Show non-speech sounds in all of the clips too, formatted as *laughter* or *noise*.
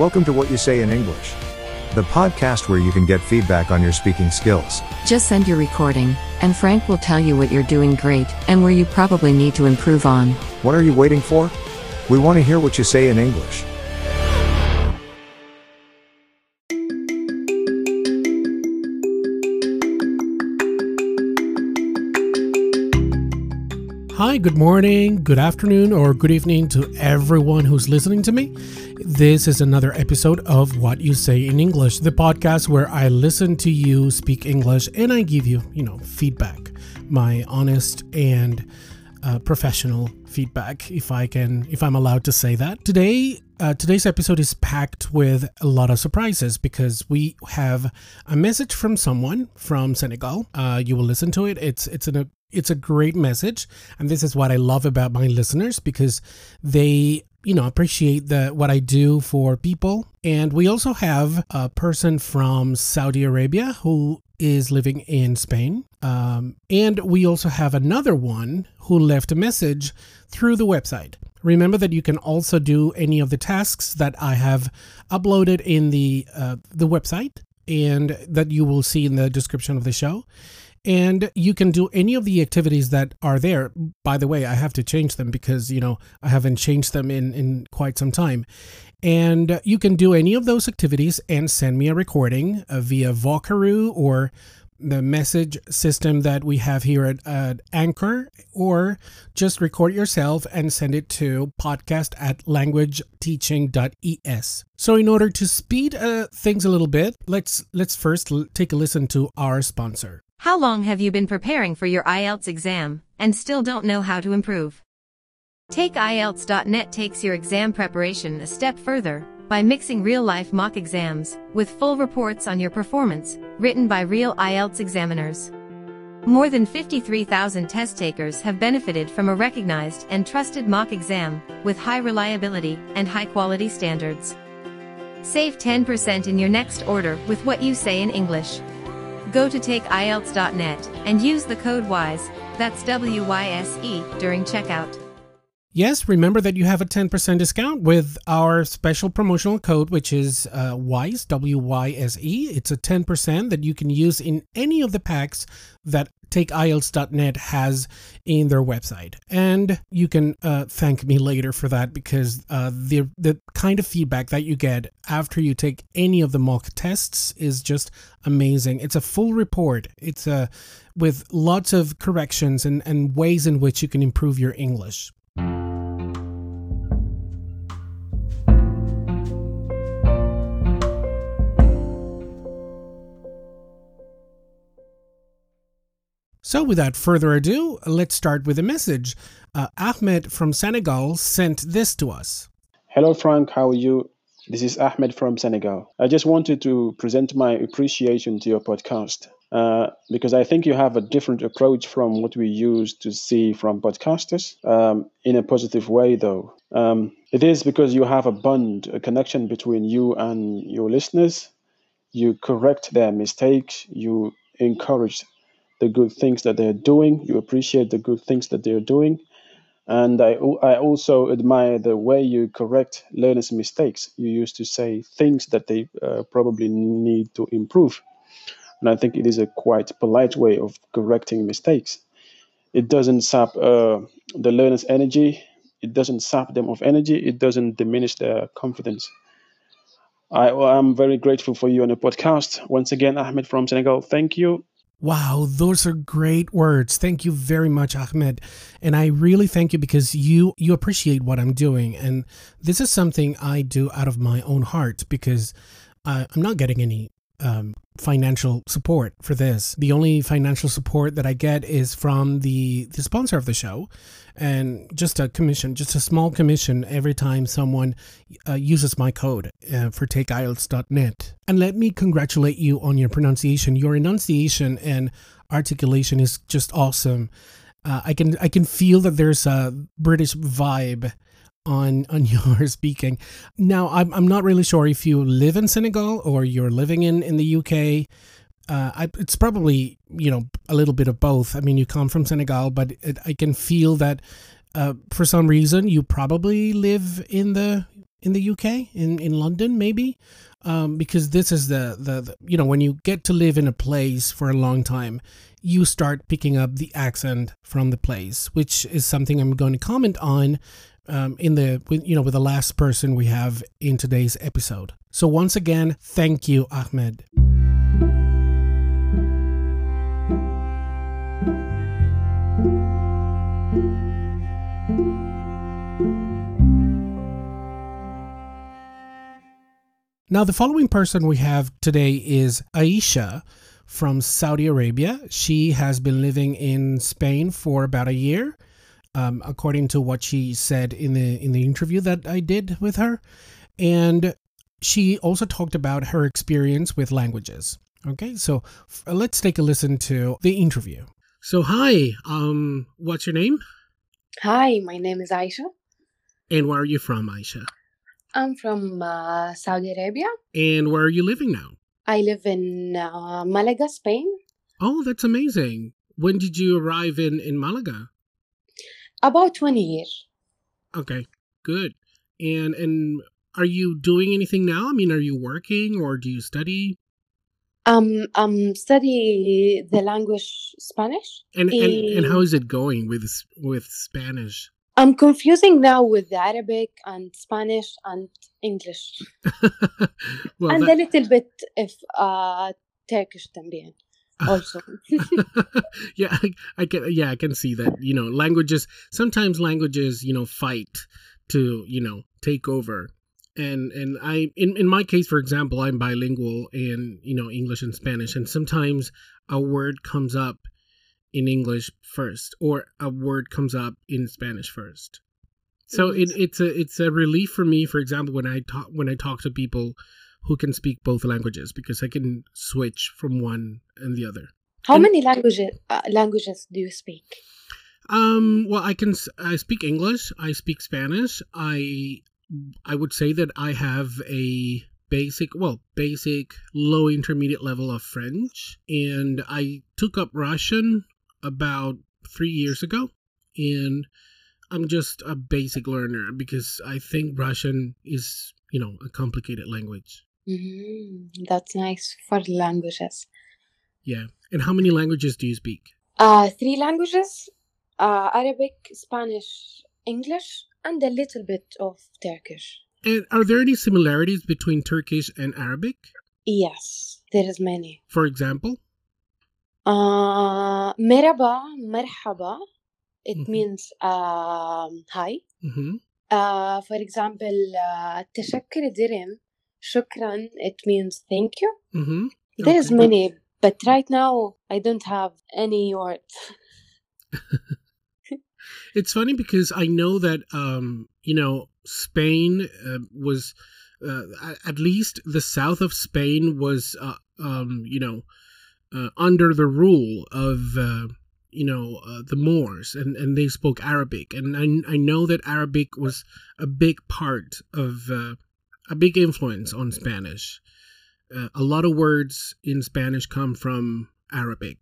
Welcome to What You Say in English, the podcast where you can get feedback on your speaking skills. Just send your recording, and Frank will tell you what you're doing great and where you probably need to improve on. What are you waiting for? We want to hear what you say in English. Hi, good morning, good afternoon, or good evening to everyone who's listening to me. This is another episode of What You Say in English, the podcast where I listen to you speak English and I give you, you know, feedback, my honest and uh, professional feedback, if I can, if I'm allowed to say that. Today, uh, today's episode is packed with a lot of surprises because we have a message from someone from Senegal. Uh, you will listen to it. It's it's an it's a great message. And this is what i love about my listeners because they you know appreciate the what i do for people. And we also have a person from saudi arabia who is living in spain. Um, and we also have another one who left a message through the website. Remember that you can also do any of the tasks that i have uploaded in the uh, the website and that you will see in the description of the show and you can do any of the activities that are there by the way i have to change them because you know i haven't changed them in in quite some time and you can do any of those activities and send me a recording uh, via Vocaroo or the message system that we have here at, at Anchor, or just record yourself and send it to podcast at languageteaching.es. So in order to speed uh, things a little bit, let's let's first l- take a listen to our sponsor. How long have you been preparing for your IELTS exam and still don't know how to improve? TakeIELTS.net takes your exam preparation a step further by mixing real-life mock exams with full reports on your performance, written by real IELTS examiners. More than 53,000 test takers have benefited from a recognized and trusted mock exam with high reliability and high-quality standards. Save 10% in your next order with what you say in English. Go to takeielts.net and use the code WYSE, that's W-Y-S-E, during checkout. Yes, remember that you have a 10% discount with our special promotional code, which is uh, WYSE, W Y S E. It's a 10% that you can use in any of the packs that TakeIELTS.net has in their website. And you can uh, thank me later for that because uh, the, the kind of feedback that you get after you take any of the mock tests is just amazing. It's a full report. It's a with lots of corrections and, and ways in which you can improve your English. So, without further ado, let's start with a message. Uh, Ahmed from Senegal sent this to us. Hello, Frank. How are you? This is Ahmed from Senegal. I just wanted to present my appreciation to your podcast uh, because I think you have a different approach from what we used to see from podcasters um, in a positive way, though. Um, it is because you have a bond, a connection between you and your listeners. You correct their mistakes, you encourage the good things that they're doing, you appreciate the good things that they're doing. And I, I also admire the way you correct learners' mistakes. You used to say things that they uh, probably need to improve. And I think it is a quite polite way of correcting mistakes. It doesn't sap uh, the learner's energy, it doesn't sap them of energy, it doesn't diminish their confidence. I am very grateful for you on the podcast. Once again, Ahmed from Senegal, thank you. Wow, those are great words. Thank you very much, Ahmed. And I really thank you because you you appreciate what I'm doing and this is something I do out of my own heart because uh, I'm not getting any um, financial support for this. The only financial support that I get is from the the sponsor of the show, and just a commission, just a small commission every time someone uh, uses my code uh, for TakeIELTS.net. And let me congratulate you on your pronunciation. Your enunciation and articulation is just awesome. Uh, I can I can feel that there's a British vibe on on *laughs* your speaking. Now, I'm I'm not really sure if you live in Senegal or you're living in in the UK. Uh, I, it's probably you know a little bit of both. I mean, you come from Senegal, but it, I can feel that uh, for some reason you probably live in the in the UK, in, in London, maybe. Um, because this is the, the, the, you know, when you get to live in a place for a long time, you start picking up the accent from the place, which is something I'm going to comment on um, in the, with, you know, with the last person we have in today's episode. So once again, thank you, Ahmed. Now, the following person we have today is Aisha from Saudi Arabia. She has been living in Spain for about a year, um, according to what she said in the in the interview that I did with her, and she also talked about her experience with languages. Okay, so f- let's take a listen to the interview. So, hi, um, what's your name? Hi, my name is Aisha. And where are you from, Aisha? I'm from uh, Saudi Arabia. And where are you living now? I live in uh, Malaga, Spain. Oh, that's amazing. When did you arrive in, in Malaga? About 20 years. Okay, good. And and are you doing anything now? I mean, are you working or do you study? Um, um, study the language Spanish. And and, and how is it going with with Spanish? I'm confusing now with the Arabic and Spanish and English. *laughs* well, and that- a little bit of uh, Turkish también also. *laughs* yeah, I, I can. Yeah, I can see that. You know, languages. Sometimes languages, you know, fight to you know take over. And and I in in my case, for example, I'm bilingual in you know English and Spanish, and sometimes a word comes up in English first, or a word comes up in Spanish first. So it, Mhm. it's a it's a relief for me, for example, when I talk when I talk to people who can speak both languages because I can switch from one and the other. How And- many languages uh, languages do you speak? Um, well, I can I speak English. I speak Spanish. I I would say that I have a basic, well, basic low intermediate level of French, and I took up Russian about three years ago, and I'm just a basic learner because I think Russian is you know a complicated language. Mhm, That's nice for languages. Yeah. And how many languages do you speak? Uh, three languages uh, Arabic, Spanish, English, and a little bit of Turkish. And are there any similarities between Turkish and Arabic? Yes, there is many. For example? Uh, merhaba, marhaba, it Mhm. means um, hi. Mm-hmm. Uh, for example, uh, تشكر درهم, shukran, it means thank you. Mm-hmm. There is Okay. many, but right now I don't have any words. *laughs* It's funny because I know that um, you know Spain uh, was uh, at least the south of Spain was uh, um, you know uh, under the rule of uh, you know uh, the Moors and, and they spoke Arabic and I, I know that Arabic was a big part of uh, a big influence on Spanish. Uh, a lot of words in Spanish come from Arabic.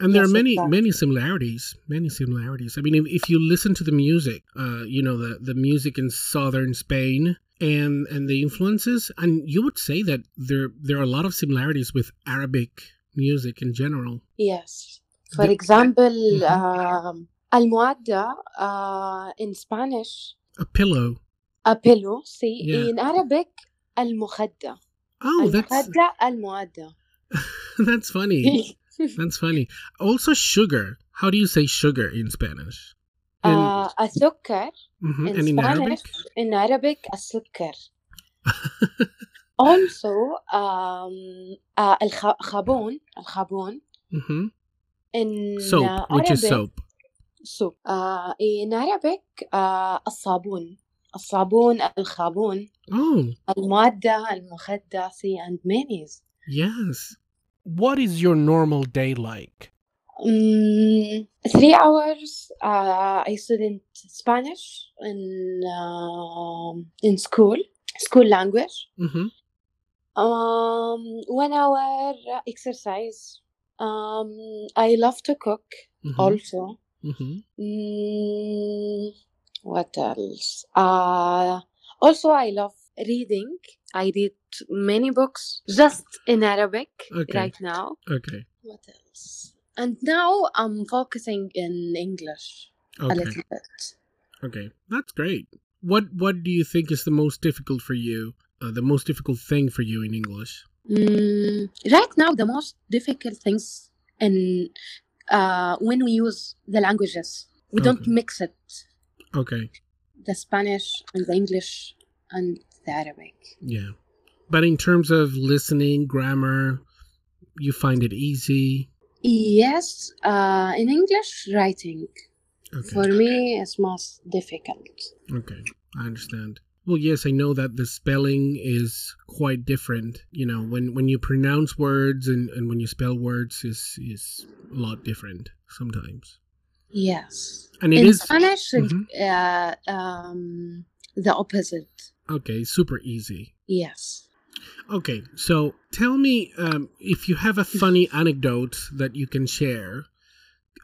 And there yes, are many, exactly. many similarities. Many similarities. I mean, if, if you listen to the music, uh, you know, the, the music in southern Spain and and the influences, and you would say that there there are a lot of similarities with Arabic music in general. Yes. For the, example, mm-hmm. Um, uh, almohada in Spanish. A pillow. a pillow. See, Yeah. in Arabic, المخدة. Oh, that's المخدة, المعدة. *laughs* that's funny. *laughs* That's funny. Also, sugar. How do you say sugar in Spanish? In, uh, السكر mhm, in and in Spanish, Arabic? in Arabic, السكر. *laughs* also, um, uh, الخابون, الخابون. hmm In Soap, uh, which is Arabic- soap. soup. Uh, in Arabic, uh, الصابون. الصابون, الخابون. Oh, المعدة, المخدة, see, and many. yes. What is your normal day like? Mm, three hours. Uh, I studied Spanish in um in school, school language. hmm Um, one hour exercise. Um, I love to cook hmm also. hmm Mm, what else? Uh, Also, I love reading. I read many books just in Arabic Okay. right now. Okay. What else? And now I'm focusing in English a little bit. Okay. That's great. What What do you think is the most difficult for you? Uh, the most difficult thing for you in English? Mm, right now, the most difficult things in uh, when we use the languages, we don't mix it. Okay. The Spanish and the English and the Arabic. Yeah. But in terms of listening, grammar, you find it easy. Yes, uh, in English, writing Okay. for me is most difficult. Okay, I understand. Well, yes, I know that the spelling is quite different. You know, when when you pronounce words and, and when you spell words is is a lot different sometimes. Yes. And it in is- Spanish, Mhm. uh, um, the opposite. Okay, super easy. Yes. Okay, so tell me um, if you have a funny anecdote that you can share.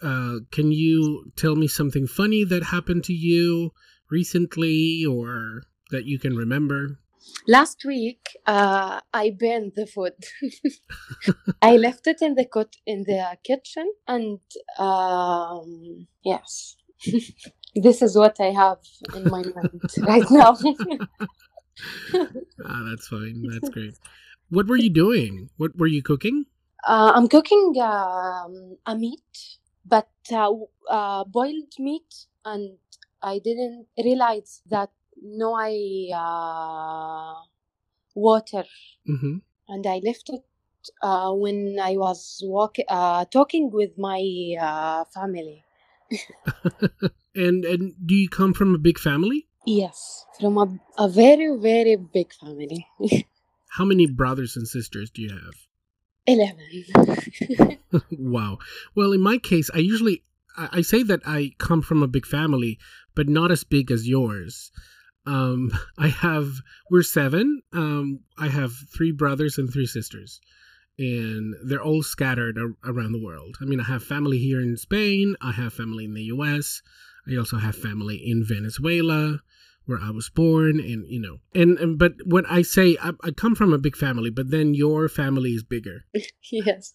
Uh, can you tell me something funny that happened to you recently or that you can remember? Last week, uh, I burned the food. *laughs* I left it in the cut in the kitchen, and um, yes, *laughs* this is what I have in my mind *laughs* right now. Ah, that's fine. That's great. What were you doing? What were you cooking? uh, I'm cooking um, a meat, but uh, uh, boiled meat, and I didn't realize that no, I uh, water hmm and I left it uh, when I was walk- uh, talking with my uh, family. *laughs* and and do you come from a big family? Yes, from a, a very, very big family. *laughs* How many brothers and sisters do you have? 11. *laughs* wow. Well, in my case, I usually I, I say that I come from a big family, but not as big as yours. Um, *laughs* I have we're seven. Um, I have three brothers and three sisters, and they're all scattered ar- around the world. I mean, I have family here in Spain. I have family in the U.S. I also have family in Venezuela, where I was born, and you know, and, and but when I say I, I come from a big family, but then your family is bigger. *laughs* yes.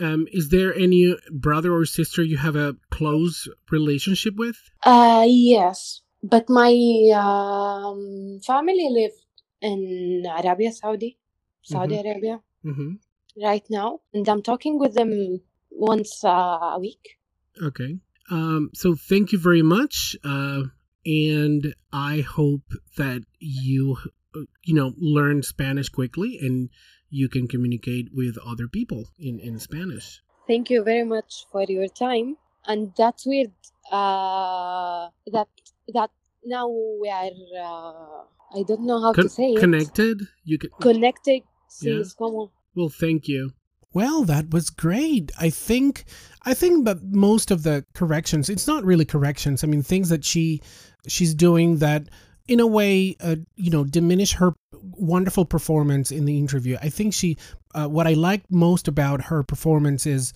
Um, is there any brother or sister you have a close relationship with? Uh, yes, but my um, family lived in Arabia Saudi, Saudi Mhm. Arabia Mm-hmm. right now, and I'm talking with them once uh, a week. Okay. Um, so thank you very much. Uh, and I hope that you, you know, learn Spanish quickly and you can communicate with other people in, in Spanish. Thank you very much for your time. And that's weird uh, that that now we are. Uh, I don't know how to Con- say it. connected. You can. Connected. Sí, Yeah. es. Well, thank you. Well, that was great. I think I think that most of the corrections, it's not really corrections. I mean, things that she she's doing that in a way, uh, you know, diminish her wonderful performance in the interview. I think she uh, what I liked most about her performance is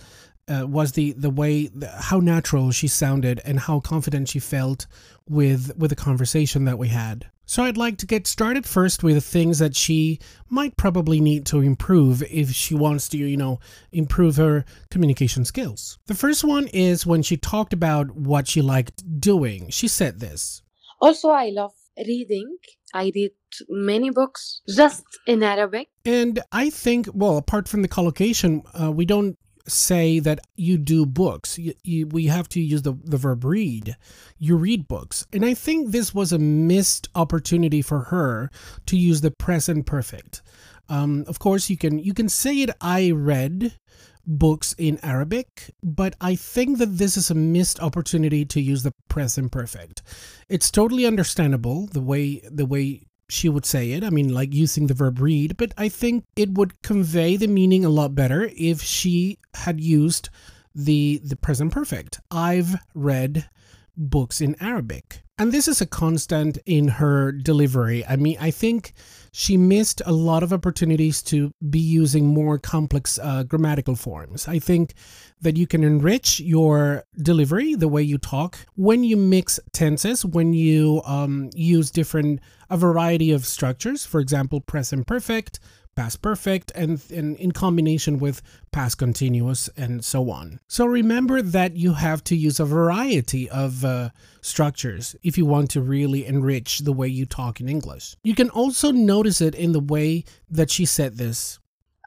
uh, was the the way the, how natural she sounded and how confident she felt with with the conversation that we had. So I'd like to get started first with things that she might probably need to improve if she wants to, you know, improve her communication skills. The first one is when she talked about what she liked doing. She said this. Also, I love reading. I read many books just in Arabic. And I think, well, apart from the collocation, uh, we don't say that you do books. You, you, we have to use the, the verb read. You read books. And I think this was a missed opportunity for her to use the present perfect. Um, of course, you can you can say it. I read books in Arabic, but I think that this is a missed opportunity to use the present perfect. It's totally understandable the way the way she would say it. I mean, like using the verb read, but I think it would convey the meaning a lot better if she had used the the present perfect. I've read books in Arabic. And this is a constant in her delivery. I mean, I think she missed a lot of opportunities to be using more complex uh, grammatical forms. I think that you can enrich your delivery, the way you talk, when you mix tenses, when you um, use different, a variety of structures, for example, present perfect, past perfect, and, and in combination with past continuous, and so on. So remember that you have to use a variety of uh, structures if you want to really enrich the way you talk in English. You can also notice it in the way that she said this.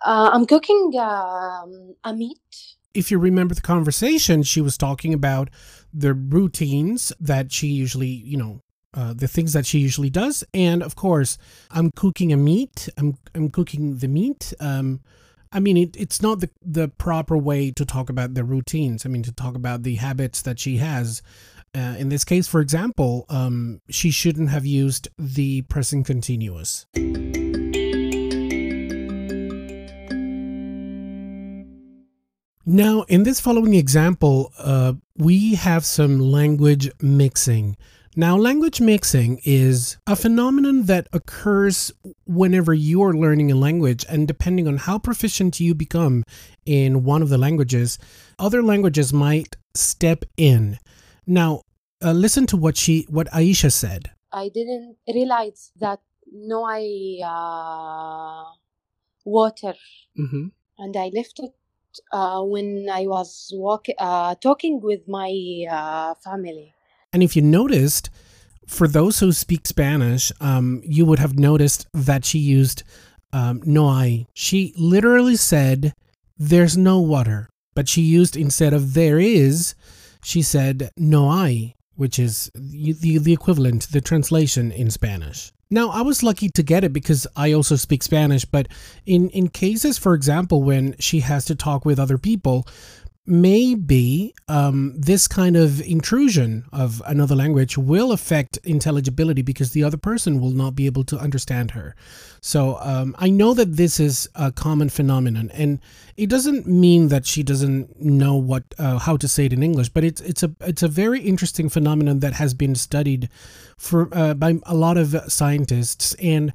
Uh, I'm cooking um, a meat. If you remember the conversation, she was talking about the routines that she usually, you know, uh, the things that she usually does. And of course, I'm cooking a meat. I'm I'm cooking the meat. Um, I mean, it, it's not the the proper way to talk about the routines. I mean, to talk about the habits that she has. Uh, in this case, for example, um, she shouldn't have used the present continuous. Now, in this following example, uh, we have some language mixing. Now, language mixing is a phenomenon that occurs whenever you are learning a language, and depending on how proficient you become in one of the languages, other languages might step in. Now, uh, listen to what she, what Aisha said. I didn't realize that no, I uh, water, Mm-hmm. and I left it uh, when I was walk, uh, talking with my uh, family. And if you noticed, for those who speak Spanish, um, you would have noticed that she used um, no hay. She literally said, "There's no water," but she used instead of "there is," she said "no hay," which is the the, equivalent, the translation in Spanish. Now, I was lucky to get it because I also speak Spanish, but in, in cases, for example, when she has to talk with other people, maybe um, this kind of intrusion of another language will affect intelligibility because the other person will not be able to understand her. So um, I know that this is a common phenomenon, and it doesn't mean that she doesn't know what uh, how to say it in English, but it's it's a it's a very interesting phenomenon that has been studied for uh, by a lot of scientists and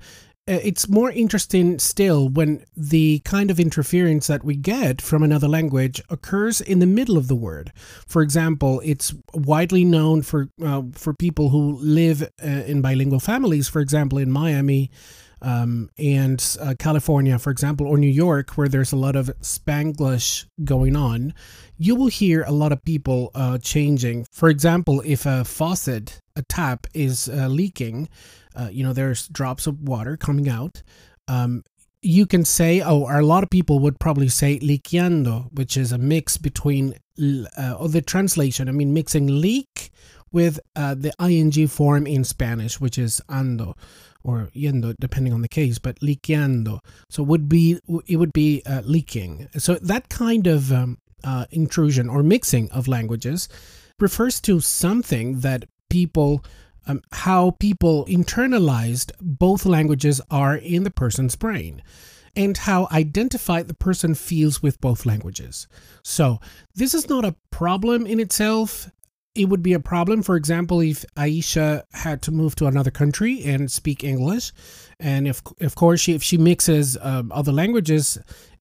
it's more interesting still when the kind of interference that we get from another language occurs in the middle of the word. For example, it's widely known for uh, for people who live uh, in bilingual families. For example, in Miami. Um, and uh, California, for example, or New York, where there's a lot of Spanglish going on, you will hear a lot of people uh, changing. For example, if a faucet, a tap, is uh, leaking, uh, you know, there's drops of water coming out. Um, you can say, oh, a lot of people would probably say liqueando, which is a mix between, uh, or the translation, I mean, mixing leak with uh, the ing form in Spanish, which is ando or yendo, depending on the case, but liqueando. So would be it would be uh, leaking. So that kind of um, uh, intrusion or mixing of languages refers to something that people um, how people internalized both languages are in the person's brain and how identified the person feels with both languages. So, this is not a problem in itself. It would be a problem, for example, if Aisha had to move to another country and speak English, and if, of course, she, if she mixes um, other languages,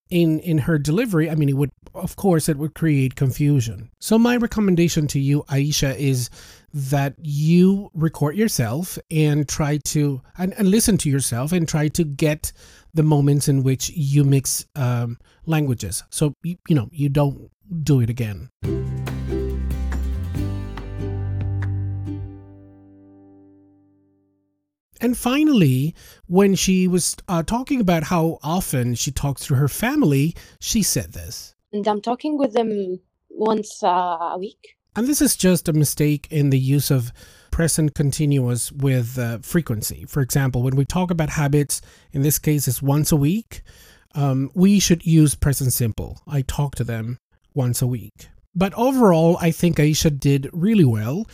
in in her delivery i mean it would of course it would create confusion so my recommendation to you aisha is that you record yourself and try to and, and listen to yourself and try to get the moments in which you mix um, languages so you, you know you don't do it again And finally, when she was uh, talking about how often she talks to her family, she said this. And I'm talking with them once uh, a week. And this is just a mistake in the use of present continuous with uh, frequency. For example, when we talk about habits, in this case, it's once a week, um, we should use present simple. I talk to them once a week. But overall, I think Aisha did really well.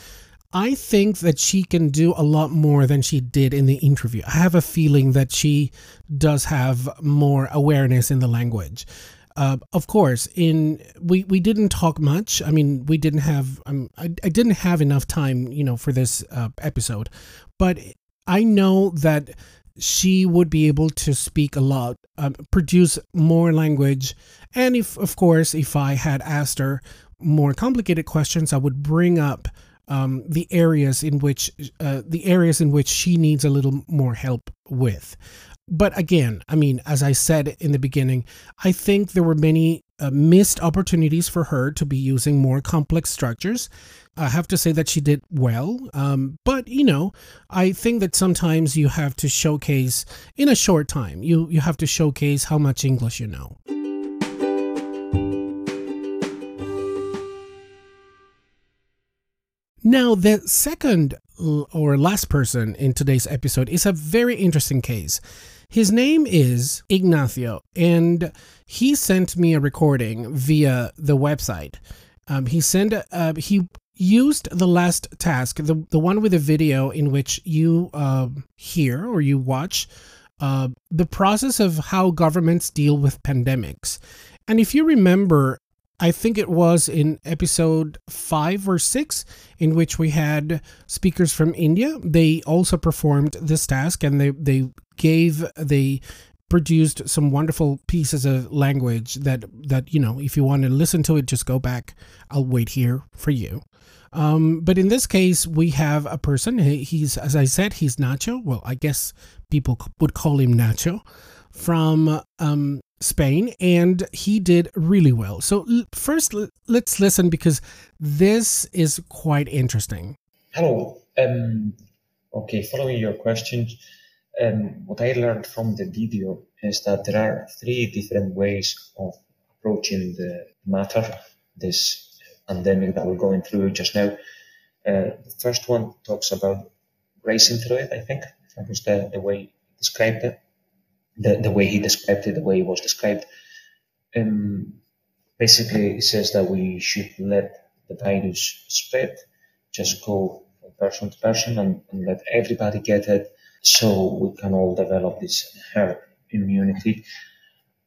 I think that she can do a lot more than she did in the interview. I have a feeling that she does have more awareness in the language. Uh, of course, in we we didn't talk much. I mean, we didn't have. Um, I I didn't have enough time, you know, for this uh, episode, but I know that she would be able to speak a lot, um, produce more language, and if, of course, if I had asked her more complicated questions, I would bring up um, the areas in which uh, the areas in which she needs a little more help with. But again, I mean, as I said in the beginning, I think there were many uh, missed opportunities for her to be using more complex structures. I have to say that she did well, um, but you know, I think that sometimes you have to showcase in a short time. You you have to showcase how much English you know. Now, the second or last person in today's episode is a very interesting case. His name is Ignacio, and he sent me a recording via the website. Um, he sent uh, he used the last task, the the one with the video in which you uh, hear or you watch uh, the process of how governments deal with pandemics. And if you remember, I think it was in episode five or six, in which we had speakers from India. They also performed this task and they, they gave, they produced some wonderful pieces of language that, that, you know, if you want to listen to it, just go back. I'll wait here for you. Um, but in this case, we have a person. He's, as I said, he's Nacho. Well, I guess people would call him Nacho from um, Spain, and he did really well. So, first, let's listen because this is quite interesting. Hello. Um, okay, following your questions, um, what I learned from the video is that there are three different ways of approaching the matter, this pandemic that we're going through just now. Uh, the first one talks about racing through it, I think. That was the, the way he described it the, the way he described it, the way it was described. Um, basically, it says that we should let the virus spread, just go from person to person and, and let everybody get it so we can all develop this herd immunity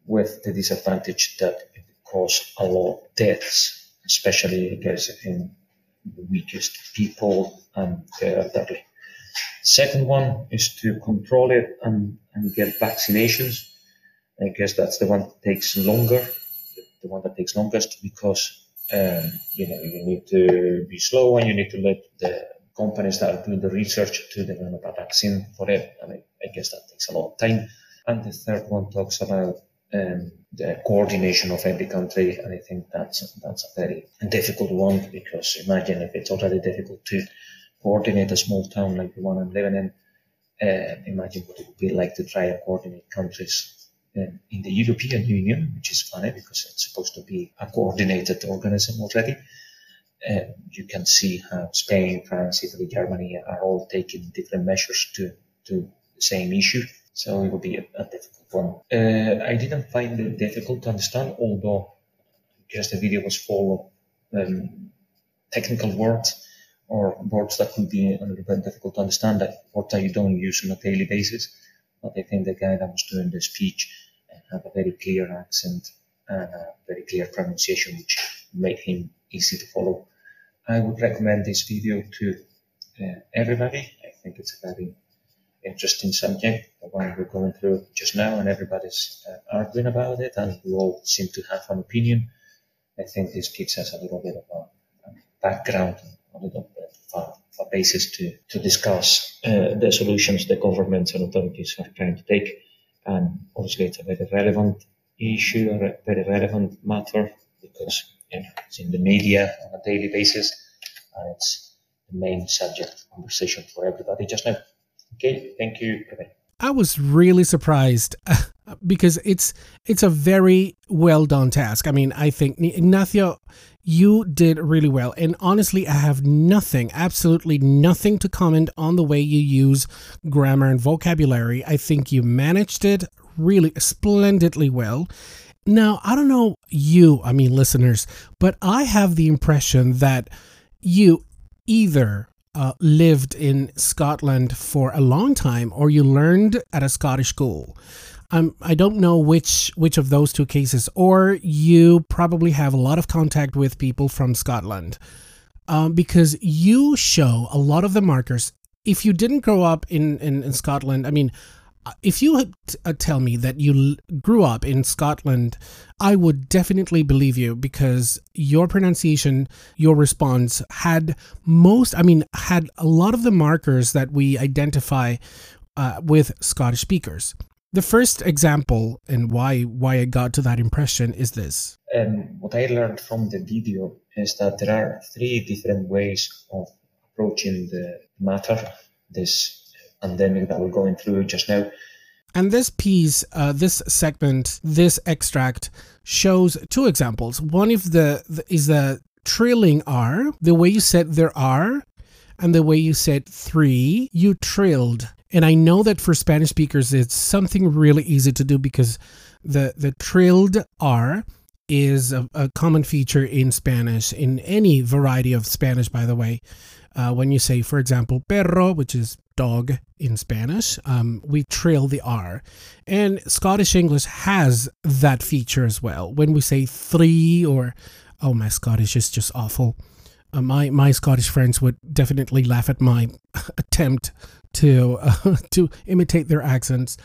with the disadvantage that it causes a lot of deaths, especially, guess, in the weakest people and the elderly. Second one is to control it and, and get vaccinations. I guess that's the one that takes longer, the one that takes longest because um, you know you need to be slow and you need to let the companies that are doing the research to develop a vaccine for it. And I, I guess that takes a lot of time. And the third one talks about um, the coordination of every country, and I think that's that's a very difficult one because imagine if it's already difficult to coordinate a small town like the one I'm living in. Uh, imagine what it would be like to try and coordinate countries um, in the European Union, which is funny because it's supposed to be a coordinated organism already. You can see how Spain, France, Italy, Germany are all taking different measures to, to the same issue. So it will be a, a difficult one. Uh, I didn't find it difficult to understand, although just the video was full of um, technical words or words that could be a little bit difficult to understand, words that you don't use on a daily basis. But I think the guy that was doing the speech had a very clear accent and a very clear pronunciation, which made him easy to follow. I would recommend this video to uh, everybody. I think it's a very interesting subject, the one we're going through just now, and everybody's uh, arguing about it, and we all seem to have an opinion. I think this gives us a little bit of a, a background a little bit of a, a basis to, to discuss uh, the solutions the governments and authorities are trying to take. And obviously, it's a very relevant issue, a very relevant matter because it's in the media on a daily basis and it's the main subject of conversation for everybody just now. Okay, thank you. Bye-bye. I was really surprised *laughs* because it's it's a very well done task. I mean, I think Ignacio, you did really well, and honestly, I have nothing, absolutely nothing to comment on the way you use grammar and vocabulary. I think you managed it really splendidly well. Now, I don't know you, I mean listeners, but I have the impression that you either uh, lived in Scotland for a long time or you learned at a Scottish school. Um, I don't know which which of those two cases, or you probably have a lot of contact with people from Scotland, um, because you show a lot of the markers. If you didn't grow up in in, in Scotland, I mean, if you uh, tell me that you grew up in Scotland, I would definitely believe you because your pronunciation, your response had most, I mean, had a lot of the markers that we identify uh, with Scottish speakers. The first example and why why I got to that impression is this. Um, what I learned from the video is that there are three different ways of approaching the matter. This pandemic that we're going through just now. And this piece, uh, this segment, this extract shows two examples. One of the, the is the trilling R, the way you said there are, and the way you said three, you trilled. And I know that for Spanish speakers, it's something really easy to do because the the trilled R is a, a common feature in Spanish, in any variety of Spanish, by the way. Uh, when you say, for example, perro, which is dog in Spanish, um, we trill the R. And Scottish English has that feature as well. When we say three or, oh, my Scottish is just awful. Uh, my, my Scottish friends would definitely laugh at my *laughs* attempt to, uh, *laughs* to imitate their accents.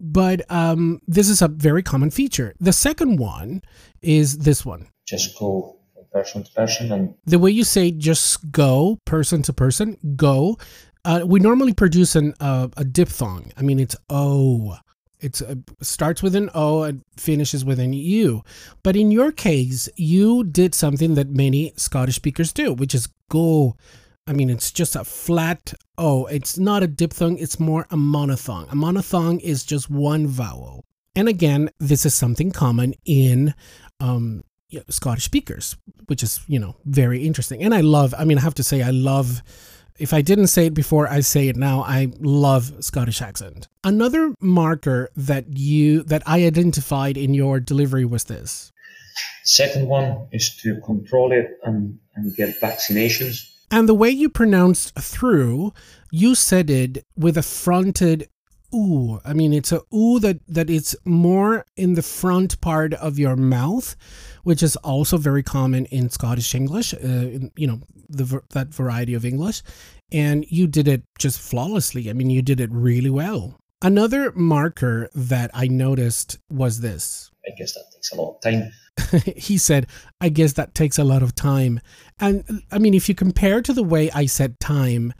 But um, this is a very common feature. The second one is this one. Just go person to person and the way you say just go person to person go uh, we normally produce an uh, a diphthong i mean it's o It uh, starts with an o and finishes with an u but in your case you did something that many scottish speakers do which is go I mean, it's just a flat O. It's not a diphthong, it's more a monophthong. A monophthong is just one vowel. And again, this is something common in um, Scottish speakers, which is, you know, very interesting. And I love, I mean, I have to say, I love, if I didn't say it before, I say it now. I love Scottish accent. Another marker that you, that I identified in your delivery was this. Second one is to control it and, and get vaccinations. And the way you pronounced through, you said it with a fronted ooh. I mean, it's a ooh that that it's more in the front part of your mouth, which is also very common in Scottish English. Uh, you know, the that variety of English, and you did it just flawlessly. I mean, you did it really well. Another marker that I noticed was this. I guess that takes a lot of time. *laughs* he said, I guess that takes a lot of time. And I mean, if you compare to the way I said time,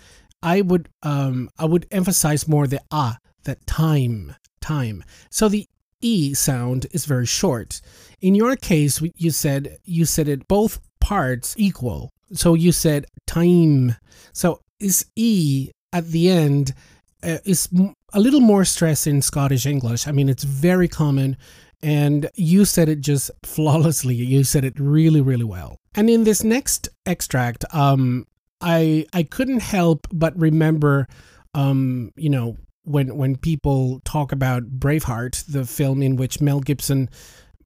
I would um I would emphasize more the ah that time, time. So the e sound is very short. In your case, you said you said it both parts equal. So you said time. So is e at the end uh, is a little more stress in Scottish English. I mean, it's very common and you said it just *laughs* flawlessly. You said it really, really well. And in this next extract, um, I I couldn't help but remember, um, you know, when when people talk about Braveheart, the film in which Mel Gibson,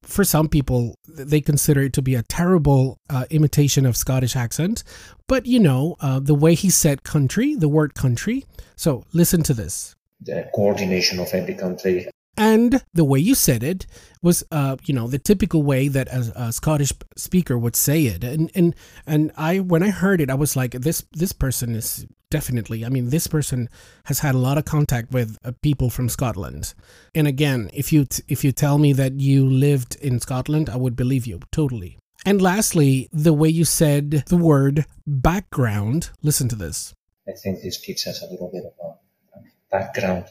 for some people, they consider it to be a terrible uh, imitation of Scottish accent. But you know, uh, the way he said country, the word country. So listen to this. The coordination of every country and the way you said it was uh, you know the typical way that a, a, scottish speaker would say it. And and and i when i heard it i was like this this person is definitely i mean this person has had a lot of contact with uh, people from scotland. And again if you t- if you tell me that you lived in scotland i would believe you totally. And lastly the way you said the word background listen to this. I think this gives us a little bit of a background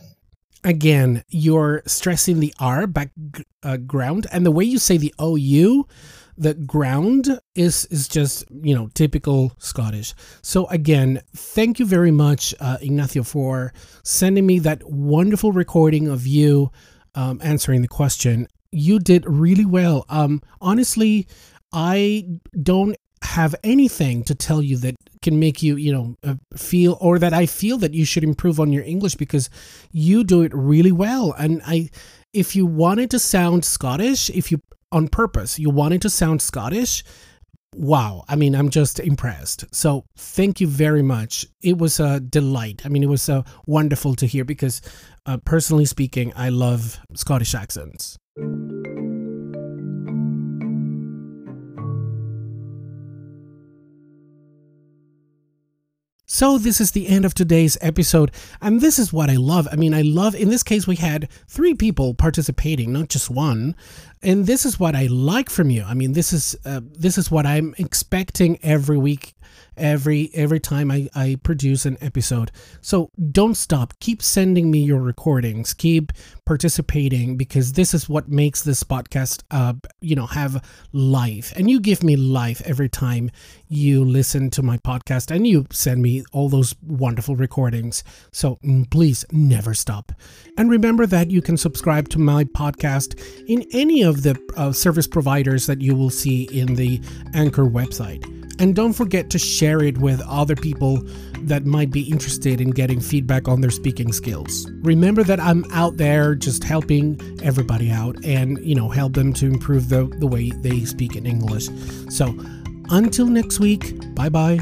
again, you're stressing the R background, uh, and the way you say the OU, the ground is is just you know typical Scottish. So again, thank you very much, uh, Ignacio, for sending me that wonderful recording of you um, answering the question. You did really well. Um, honestly, I don't have anything to tell you that can make you, you know, uh, feel or that I feel that you should improve on your English because you do it really well. And I, if you wanted to sound Scottish, if you on purpose you wanted to sound Scottish, wow. I mean, I'm just impressed. So thank you very much. It was a delight. I mean, it was uh, wonderful to hear because, uh, personally speaking, I love Scottish accents. So, this is the end of today's episode, and this is what I love. I mean, I love, in this case, we had three people participating, not just one. And this is what I like from you. I mean, this is uh, this is what I'm expecting every week every every time I, I produce an episode. So don't stop. Keep sending me your recordings. Keep participating because this is what makes this podcast uh you know have life. And you give me life every time you listen to my podcast and you send me all those wonderful recordings. So mm, please never stop. And remember that you can subscribe to my podcast in any of the uh, service providers that you will see in the Anchor website. And don't forget to share it with other people that might be interested in getting feedback on their speaking skills. Remember that I'm out there just helping everybody out and, you know, help them to improve the, the way they speak in English. So until next week, bye bye.